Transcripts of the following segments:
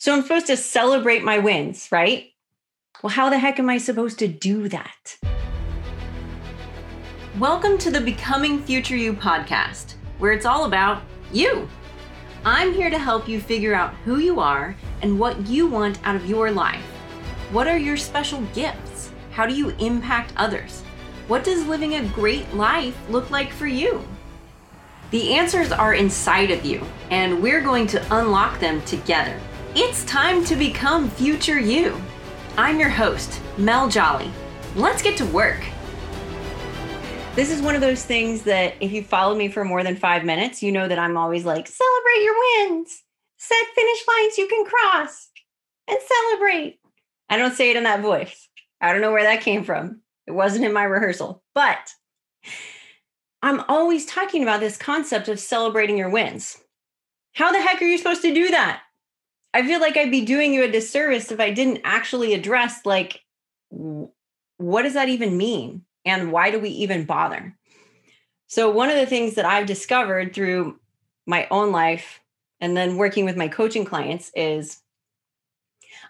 So I'm supposed to celebrate my wins, right? Well, how the heck am I supposed to do that? Welcome to the Becoming Future You podcast, where it's all about you. I'm here to help you figure out who you are and what you want out of your life. What are your special gifts? How do you impact others? What does living a great life look like for you? The answers are inside of you, and we're going to unlock them together. It's time to become future you. I'm your host, Mel Jolly. Let's get to work. This is one of those things that if you follow me for more than five minutes, you know that I'm always like, celebrate your wins, set finish lines you can cross, and celebrate. I don't say it in that voice. I don't know where that came from. It wasn't in my rehearsal, but I'm always talking about this concept of celebrating your wins. How the heck are you supposed to do that? I feel like I'd be doing you a disservice if I didn't actually address, like, what does that even mean? And why do we even bother? So, one of the things that I've discovered through my own life and then working with my coaching clients is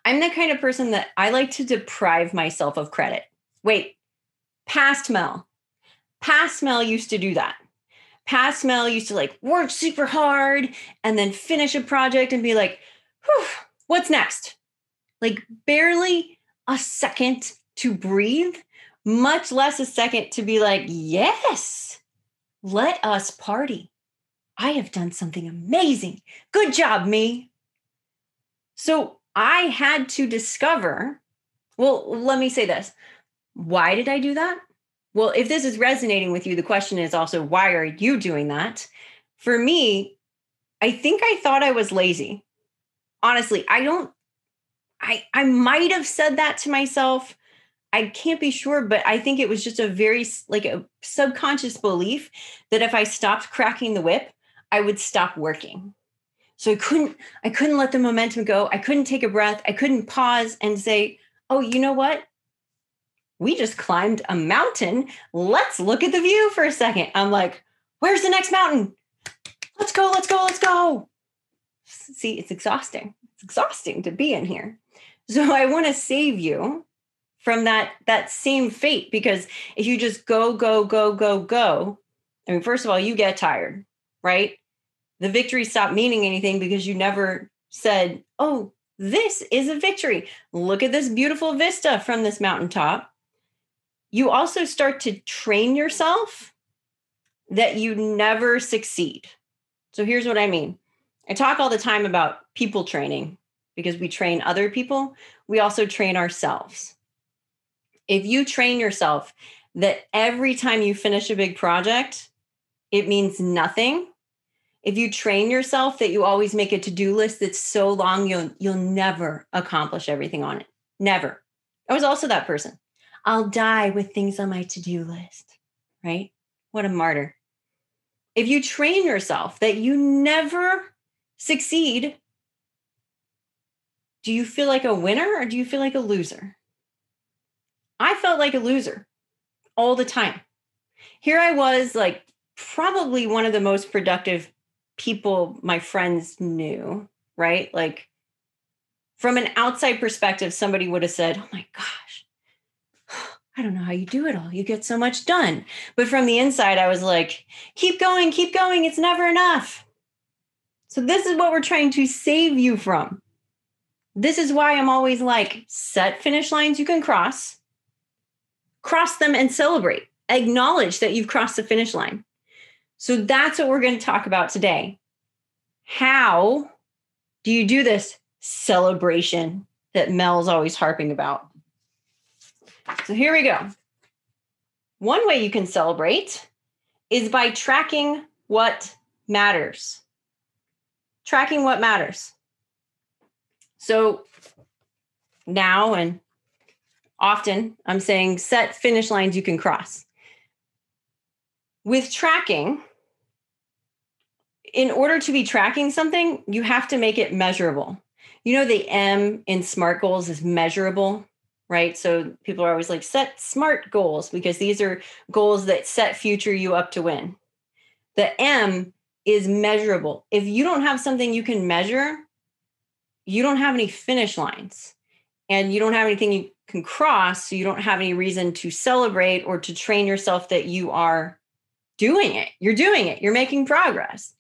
I'm the kind of person that I like to deprive myself of credit. Wait, Past Mel. Past Mel used to do that. Past Mel used to like work super hard and then finish a project and be like, Whew, what's next? Like barely a second to breathe, much less a second to be like, yes, let us party. I have done something amazing. Good job, me. So I had to discover, well, let me say this why did I do that? Well, if this is resonating with you, the question is also, why are you doing that? For me, I think I thought I was lazy. Honestly, I don't, I, I might have said that to myself. I can't be sure, but I think it was just a very like a subconscious belief that if I stopped cracking the whip, I would stop working. So I couldn't I couldn't let the momentum go. I couldn't take a breath. I couldn't pause and say, "Oh, you know what? we just climbed a mountain. Let's look at the view for a second. I'm like, where's the next mountain? Let's go, let's go, let's go. See, it's exhausting. It's exhausting to be in here. So I want to save you from that that same fate because if you just go go go go go, I mean first of all you get tired, right? The victory stopped meaning anything because you never said, "Oh, this is a victory. Look at this beautiful vista from this mountaintop." you also start to train yourself that you never succeed. So here's what I mean I talk all the time about people training because we train other people, we also train ourselves. If you train yourself that every time you finish a big project, it means nothing. If you train yourself that you always make a to-do list that's so long you'll you'll never accomplish everything on it. Never. I was also that person. I'll die with things on my to do list, right? What a martyr. If you train yourself that you never succeed, do you feel like a winner or do you feel like a loser? I felt like a loser all the time. Here I was, like, probably one of the most productive people my friends knew, right? Like, from an outside perspective, somebody would have said, Oh my gosh, I don't know how you do it all. You get so much done. But from the inside, I was like, keep going, keep going. It's never enough. So, this is what we're trying to save you from. This is why I'm always like, set finish lines you can cross, cross them and celebrate. Acknowledge that you've crossed the finish line. So, that's what we're going to talk about today. How do you do this celebration that Mel's always harping about? So here we go. One way you can celebrate is by tracking what matters. Tracking what matters. So now and often I'm saying set finish lines you can cross. With tracking, in order to be tracking something, you have to make it measurable. You know, the M in SMART goals is measurable right? So people are always like, set smart goals because these are goals that set future you up to win. The M is measurable. If you don't have something you can measure, you don't have any finish lines and you don't have anything you can cross. So you don't have any reason to celebrate or to train yourself that you are doing it. You're doing it, you're making progress.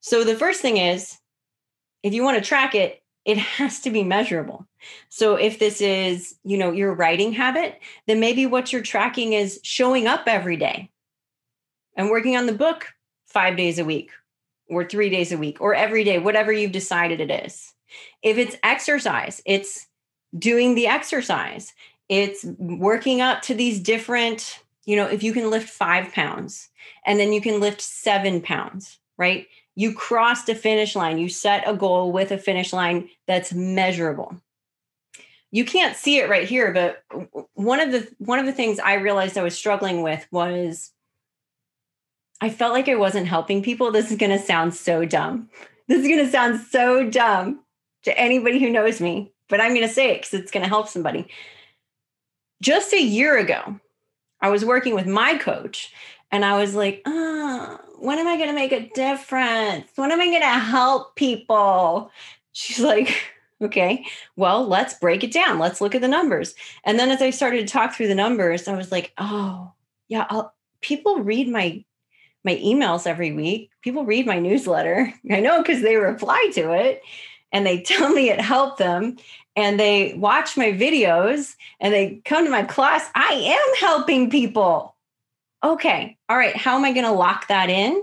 So the first thing is if you want to track it, it has to be measurable. So if this is, you know, your writing habit, then maybe what you're tracking is showing up every day and working on the book 5 days a week or 3 days a week or every day, whatever you've decided it is. If it's exercise, it's doing the exercise. It's working up to these different, you know, if you can lift 5 pounds and then you can lift 7 pounds, right? you crossed a finish line you set a goal with a finish line that's measurable you can't see it right here but one of the one of the things i realized i was struggling with was i felt like i wasn't helping people this is going to sound so dumb this is going to sound so dumb to anybody who knows me but i'm going to say it because it's going to help somebody just a year ago i was working with my coach and i was like oh when am I going to make a difference? When am I going to help people? She's like, okay, well, let's break it down. Let's look at the numbers. And then as I started to talk through the numbers, I was like, oh, yeah, I'll, people read my my emails every week. People read my newsletter. I know because they reply to it and they tell me it helped them and they watch my videos and they come to my class. I am helping people okay, all right, how am I going to lock that in?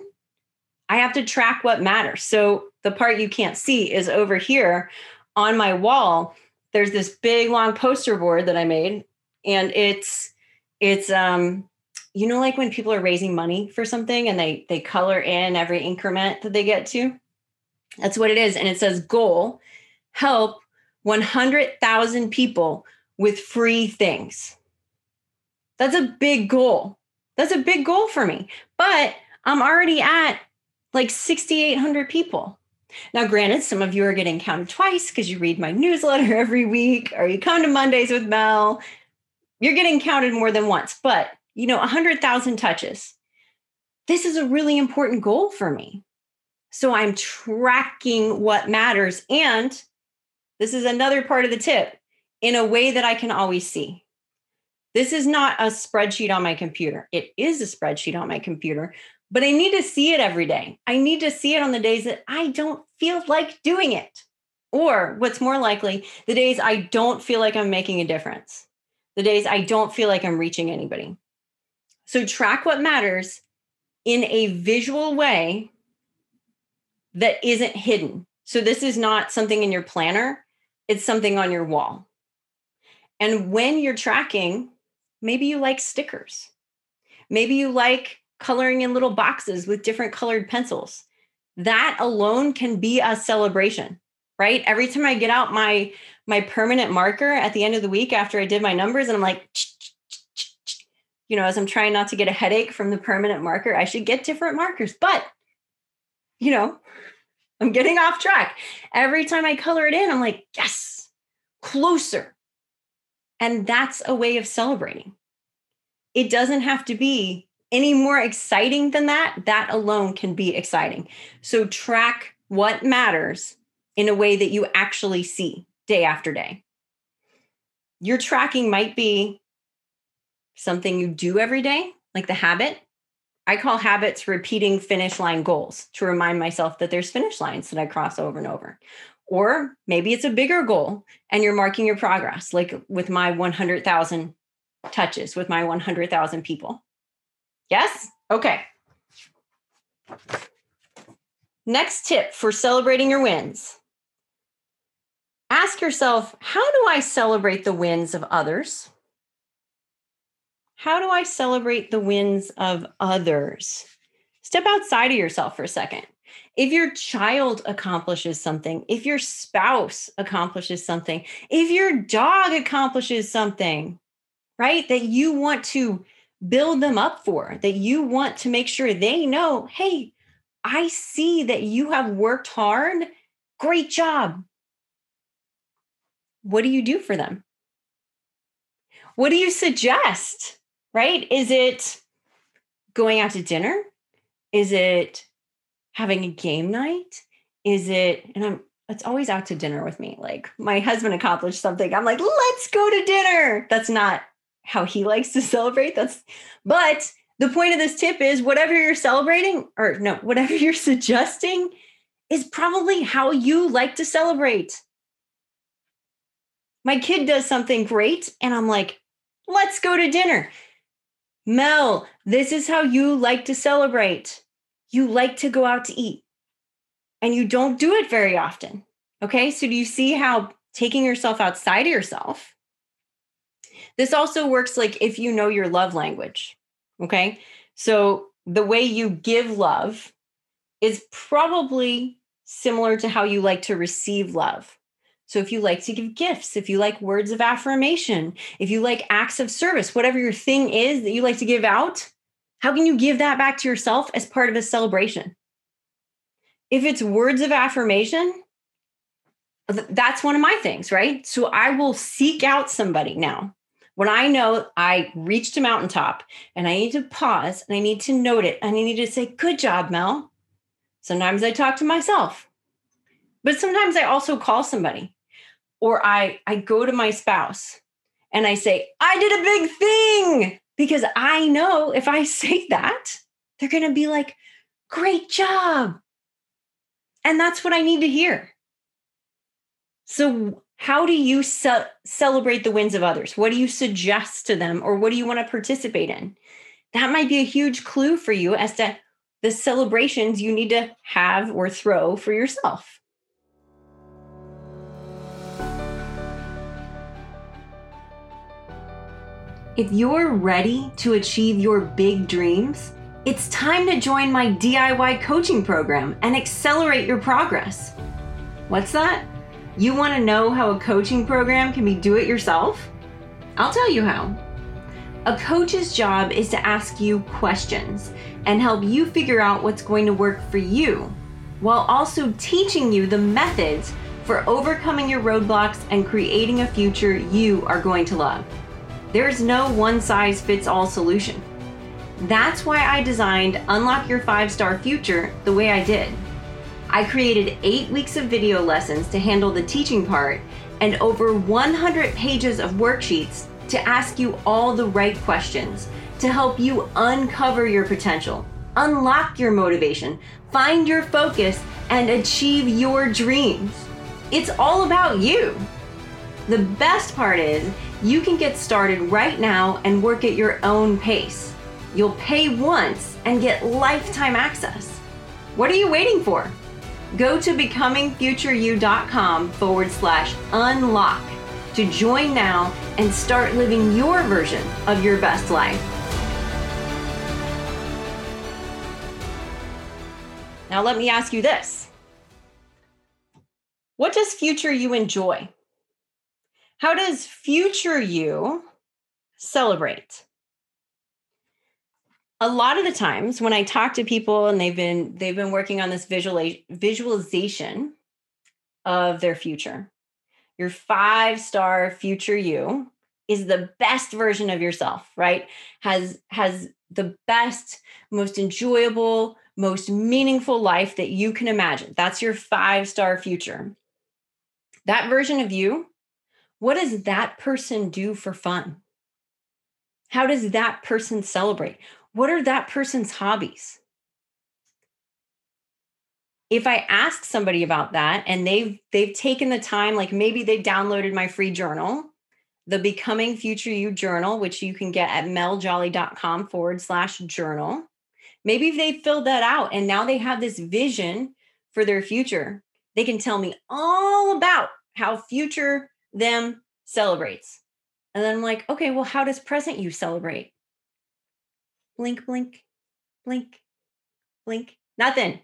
I have to track what matters. So the part you can't see is over here on my wall. There's this big long poster board that I made, and it's it's um you know like when people are raising money for something and they they color in every increment that they get to. That's what it is, and it says goal help 100,000 people with free things. That's a big goal. That's a big goal for me. But I'm already at like 6,800 people. Now, granted, some of you are getting counted twice because you read my newsletter every week or you come to Mondays with Mel. You're getting counted more than once, but you know, 100,000 touches. This is a really important goal for me. So I'm tracking what matters. And this is another part of the tip in a way that I can always see. This is not a spreadsheet on my computer. It is a spreadsheet on my computer, but I need to see it every day. I need to see it on the days that I don't feel like doing it. Or what's more likely, the days I don't feel like I'm making a difference, the days I don't feel like I'm reaching anybody. So track what matters in a visual way that isn't hidden. So this is not something in your planner, it's something on your wall. And when you're tracking, Maybe you like stickers. Maybe you like coloring in little boxes with different colored pencils. That alone can be a celebration, right? Every time I get out my my permanent marker at the end of the week after I did my numbers and I'm like you know, as I'm trying not to get a headache from the permanent marker, I should get different markers. But you know, I'm getting off track. Every time I color it in, I'm like, yes, closer and that's a way of celebrating. It doesn't have to be any more exciting than that. That alone can be exciting. So track what matters in a way that you actually see day after day. Your tracking might be something you do every day, like the habit. I call habits repeating finish line goals to remind myself that there's finish lines that I cross over and over. Or maybe it's a bigger goal and you're marking your progress, like with my 100,000 touches, with my 100,000 people. Yes? Okay. Next tip for celebrating your wins ask yourself how do I celebrate the wins of others? How do I celebrate the wins of others? Step outside of yourself for a second if your child accomplishes something, if your spouse accomplishes something, if your dog accomplishes something, right, that you want to build them up for, that you want to make sure they know, hey, I see that you have worked hard. Great job. What do you do for them? What do you suggest? Right? Is it going out to dinner? Is it having a game night? Is it, and I'm it's always out to dinner with me. Like my husband accomplished something. I'm like, let's go to dinner. That's not how he likes to celebrate. That's, but the point of this tip is whatever you're celebrating, or no, whatever you're suggesting is probably how you like to celebrate. My kid does something great, and I'm like, let's go to dinner. Mel, this is how you like to celebrate. You like to go out to eat and you don't do it very often. Okay. So, do you see how taking yourself outside of yourself? This also works like if you know your love language. Okay. So, the way you give love is probably similar to how you like to receive love. So, if you like to give gifts, if you like words of affirmation, if you like acts of service, whatever your thing is that you like to give out, how can you give that back to yourself as part of a celebration? if it's words of affirmation, that's one of my things, right? So I will seek out somebody now. When I know I reached a mountaintop and I need to pause and I need to note it and I need to say, Good job, Mel. Sometimes I talk to myself, but sometimes I also call somebody or I, I go to my spouse and I say, I did a big thing because I know if I say that, they're going to be like, Great job. And that's what I need to hear. So, how do you ce- celebrate the wins of others? What do you suggest to them, or what do you want to participate in? That might be a huge clue for you as to the celebrations you need to have or throw for yourself. If you're ready to achieve your big dreams, it's time to join my DIY coaching program and accelerate your progress. What's that? You want to know how a coaching program can be do it yourself? I'll tell you how. A coach's job is to ask you questions and help you figure out what's going to work for you, while also teaching you the methods for overcoming your roadblocks and creating a future you are going to love. There's no one size fits all solution. That's why I designed Unlock Your Five Star Future the way I did. I created eight weeks of video lessons to handle the teaching part and over 100 pages of worksheets to ask you all the right questions to help you uncover your potential, unlock your motivation, find your focus, and achieve your dreams. It's all about you. The best part is you can get started right now and work at your own pace. You'll pay once and get lifetime access. What are you waiting for? Go to becomingfutureyou.com forward slash unlock to join now and start living your version of your best life. Now, let me ask you this What does future you enjoy? How does future you celebrate? a lot of the times when I talk to people and they've been they've been working on this visual visualization of their future. Your five star future you is the best version of yourself, right? Has has the best, most enjoyable, most meaningful life that you can imagine. That's your five star future. That version of you, what does that person do for fun? How does that person celebrate? what are that person's hobbies? If I ask somebody about that and they've they've taken the time, like maybe they downloaded my free journal, the Becoming Future You journal, which you can get at meljolly.com forward slash journal. Maybe they filled that out and now they have this vision for their future. They can tell me all about how future them celebrates. And then I'm like, okay, well, how does present you celebrate? blink, blink, blink, blink, nothing.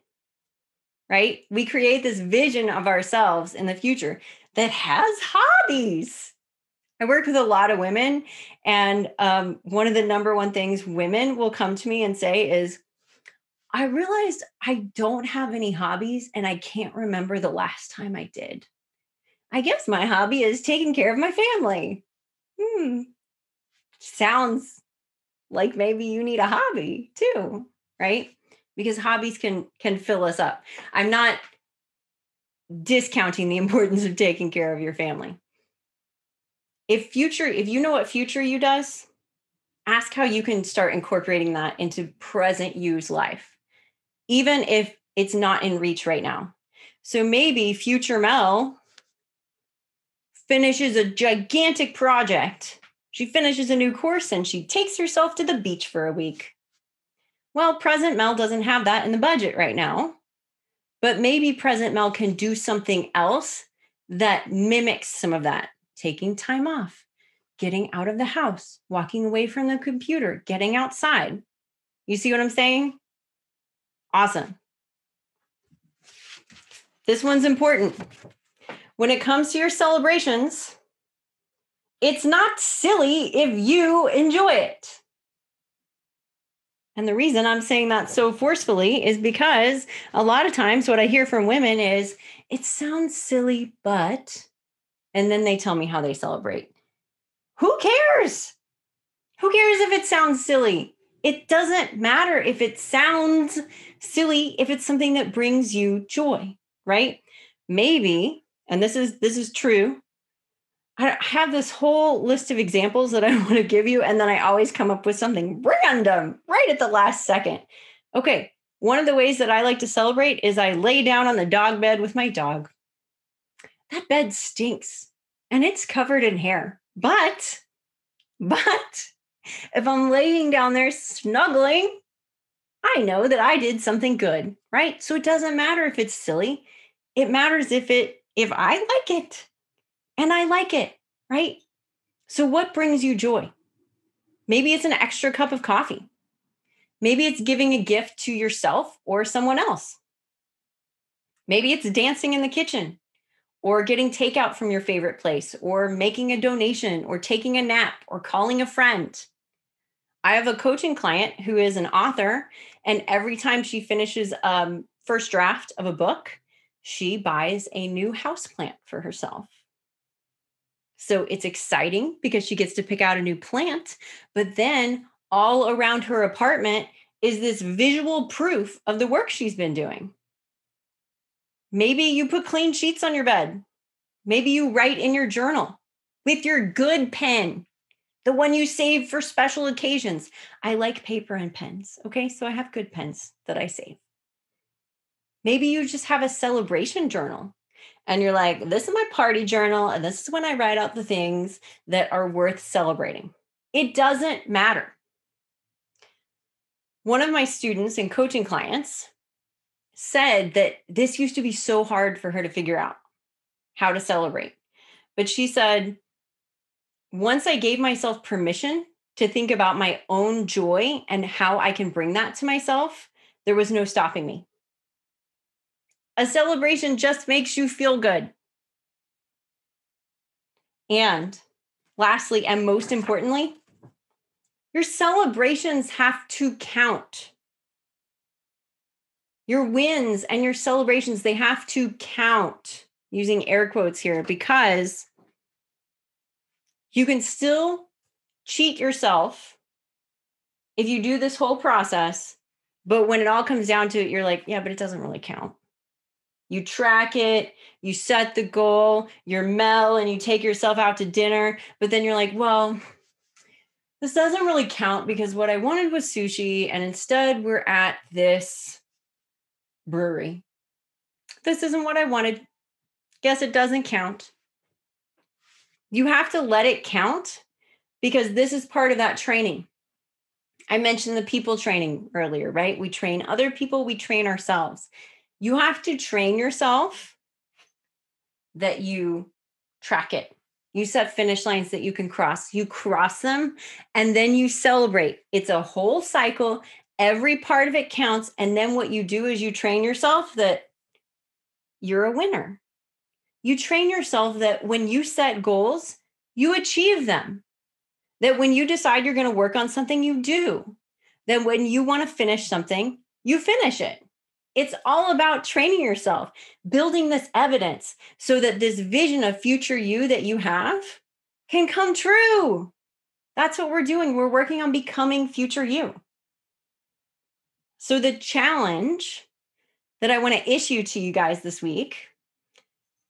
Right? We create this vision of ourselves in the future that has hobbies. I work with a lot of women, and um, one of the number one things women will come to me and say is, I realized I don't have any hobbies and I can't remember the last time I did. I guess my hobby is taking care of my family. Hmm. Sounds like maybe you need a hobby too right because hobbies can can fill us up i'm not discounting the importance of taking care of your family. If future, if you know what future you does, ask how you can start incorporating that into present you's life, even if it's not in reach right now. So maybe future Mel finishes a gigantic project. She finishes a new course and she takes herself to the beach for a week. Well, present Mel doesn't have that in the budget right now, but maybe present Mel can do something else that mimics some of that, taking time off, getting out of the house, walking away from the computer, getting outside. You see what I'm saying? Awesome. This one's important when it comes to your celebrations, it's not silly if you enjoy it. And the reason I'm saying that so forcefully is because a lot of times what I hear from women is, it sounds silly, but, and then they tell me how they celebrate. Who cares? Who cares if it sounds silly? It doesn't matter if it sounds silly, if it's something that brings you joy, right? Maybe and this is this is true. I have this whole list of examples that i want to give you and then i always come up with something random right at the last second. Okay one of the ways that i like to celebrate is i lay down on the dog bed with my dog. That bed stinks and it's covered in hair but but if i'm laying down there snuggling i know that i did something good right? So it doesn't matter if it's silly. It matters if it if I like it and I like it, right? So, what brings you joy? Maybe it's an extra cup of coffee. Maybe it's giving a gift to yourself or someone else. Maybe it's dancing in the kitchen or getting takeout from your favorite place or making a donation or taking a nap or calling a friend. I have a coaching client who is an author, and every time she finishes um, first draft of a book, she buys a new house plant for herself. So it's exciting because she gets to pick out a new plant, but then all around her apartment is this visual proof of the work she's been doing. Maybe you put clean sheets on your bed. Maybe you write in your journal with your good pen, the one you save for special occasions. I like paper and pens. Okay. So I have good pens that I save. Maybe you just have a celebration journal and you're like, this is my party journal, and this is when I write out the things that are worth celebrating. It doesn't matter. One of my students and coaching clients said that this used to be so hard for her to figure out how to celebrate. But she said, once I gave myself permission to think about my own joy and how I can bring that to myself, there was no stopping me. A celebration just makes you feel good. And lastly, and most importantly, your celebrations have to count. Your wins and your celebrations, they have to count using air quotes here because you can still cheat yourself if you do this whole process. But when it all comes down to it, you're like, yeah, but it doesn't really count. You track it, you set the goal, you're Mel, and you take yourself out to dinner. But then you're like, well, this doesn't really count because what I wanted was sushi. And instead, we're at this brewery. This isn't what I wanted. Guess it doesn't count. You have to let it count because this is part of that training. I mentioned the people training earlier, right? We train other people, we train ourselves you have to train yourself that you track it. You set finish lines that you can cross. You cross them and then you celebrate. It's a whole cycle. Every part of it counts. And then what you do is you train yourself that you're a winner. You train yourself that when you set goals, you achieve them. That when you decide you're going to work on something, you do. That when you want to finish something, you finish it. It's all about training yourself, building this evidence so that this vision of future you that you have can come true. That's what we're doing. We're working on becoming future you. So, the challenge that I want to issue to you guys this week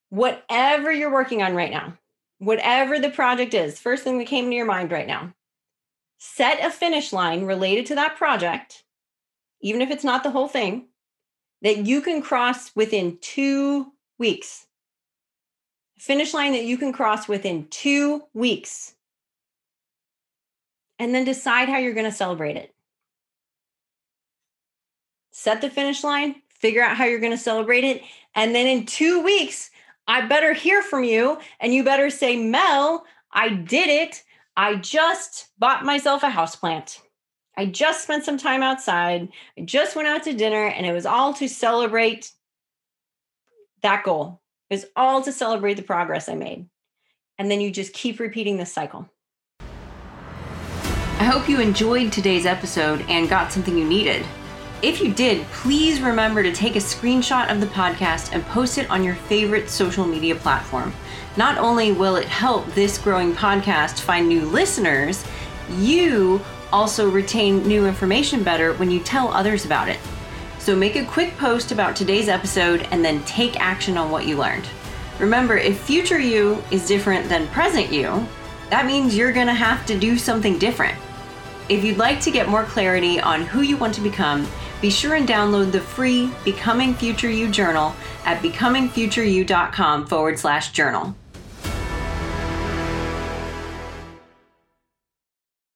whatever you're working on right now, whatever the project is, first thing that came to your mind right now, set a finish line related to that project, even if it's not the whole thing, that you can cross within two weeks. Finish line that you can cross within two weeks. And then decide how you're going to celebrate it. Set the finish line, figure out how you're going to celebrate it. And then in two weeks, I better hear from you and you better say, Mel, I did it. I just bought myself a houseplant. I just spent some time outside. I just went out to dinner and it was all to celebrate that goal. It was all to celebrate the progress I made. And then you just keep repeating this cycle. I hope you enjoyed today's episode and got something you needed. If you did, please remember to take a screenshot of the podcast and post it on your favorite social media platform. Not only will it help this growing podcast find new listeners, you also retain new information better when you tell others about it. So make a quick post about today's episode and then take action on what you learned. Remember, if future you is different than present you, that means you're gonna have to do something different. If you'd like to get more clarity on who you want to become, be sure and download the free Becoming Future You journal at becomingfutureyou.com forward slash journal.